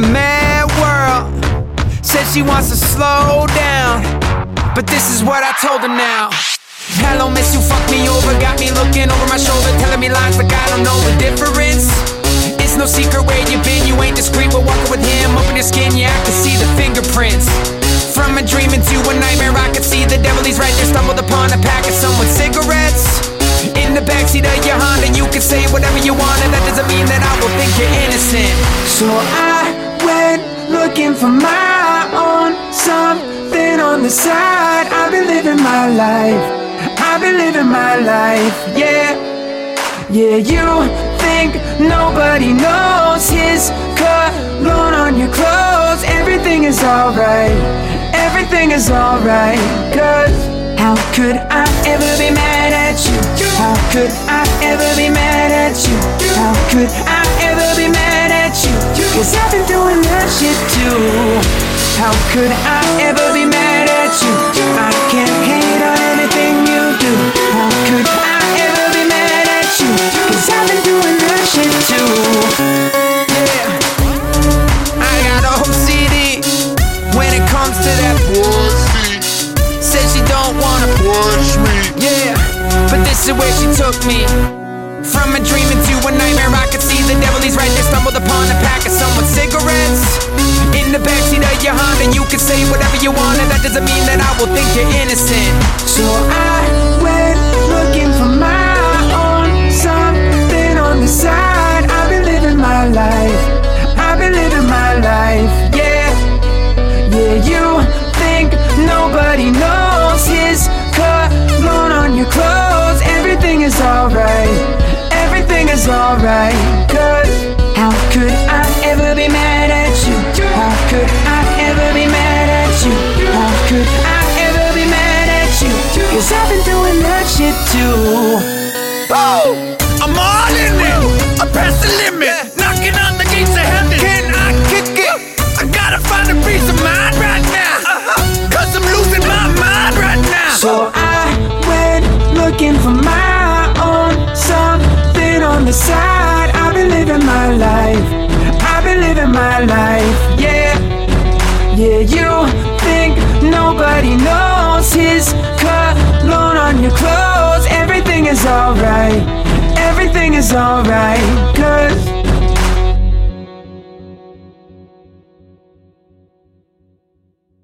mad world. Said she wants to slow down. But this is what I told her now. Hello, miss, you fucked me over. Got me looking over my shoulder, telling me lies like I don't know the difference. It's no secret where you've been. You ain't discreet, but walking with him. Open your skin, yeah, I can see the fingerprints. From a dream into a nightmare, I can see the devil. He's right there. Stumbled upon a pack of someone's cigarettes. In the backseat of your Honda, you can say whatever you want, and that doesn't mean that I will think you're innocent. So I looking for my own something on the side. I've been living my life. I've been living my life, yeah. Yeah, you think nobody knows his cologne on your clothes. Everything is alright, everything is alright. Cause how could I ever be mad at you? How could I ever be mad at you? How could I Cause I've been doing that shit too. How could I ever be mad at you? I can't hate on anything you do. How could I ever be mad at you? Cause I've been doing that shit too. Yeah. I got OCD when it comes to that pussy. Said she don't wanna push me. Yeah, but this is where she took me. From a dream into a nightmare, I could say whatever you want, and that doesn't mean that I will think you're innocent. So I went looking for my own something on the side. I've been living my life. I've been living my life. Yeah, yeah. You think nobody knows his cologne on your clothes? Everything is alright. Everything is alright. Too. Oh, Woo! I'm all in it. I passed the limit. Knocking on the gates of heaven. Can I kick it? I gotta find a peace of mind right now. Uh-huh. Cause I'm losing my mind right now. So I went looking for my own something on the side. I've been living my life. I've been living my life. Yeah, yeah. You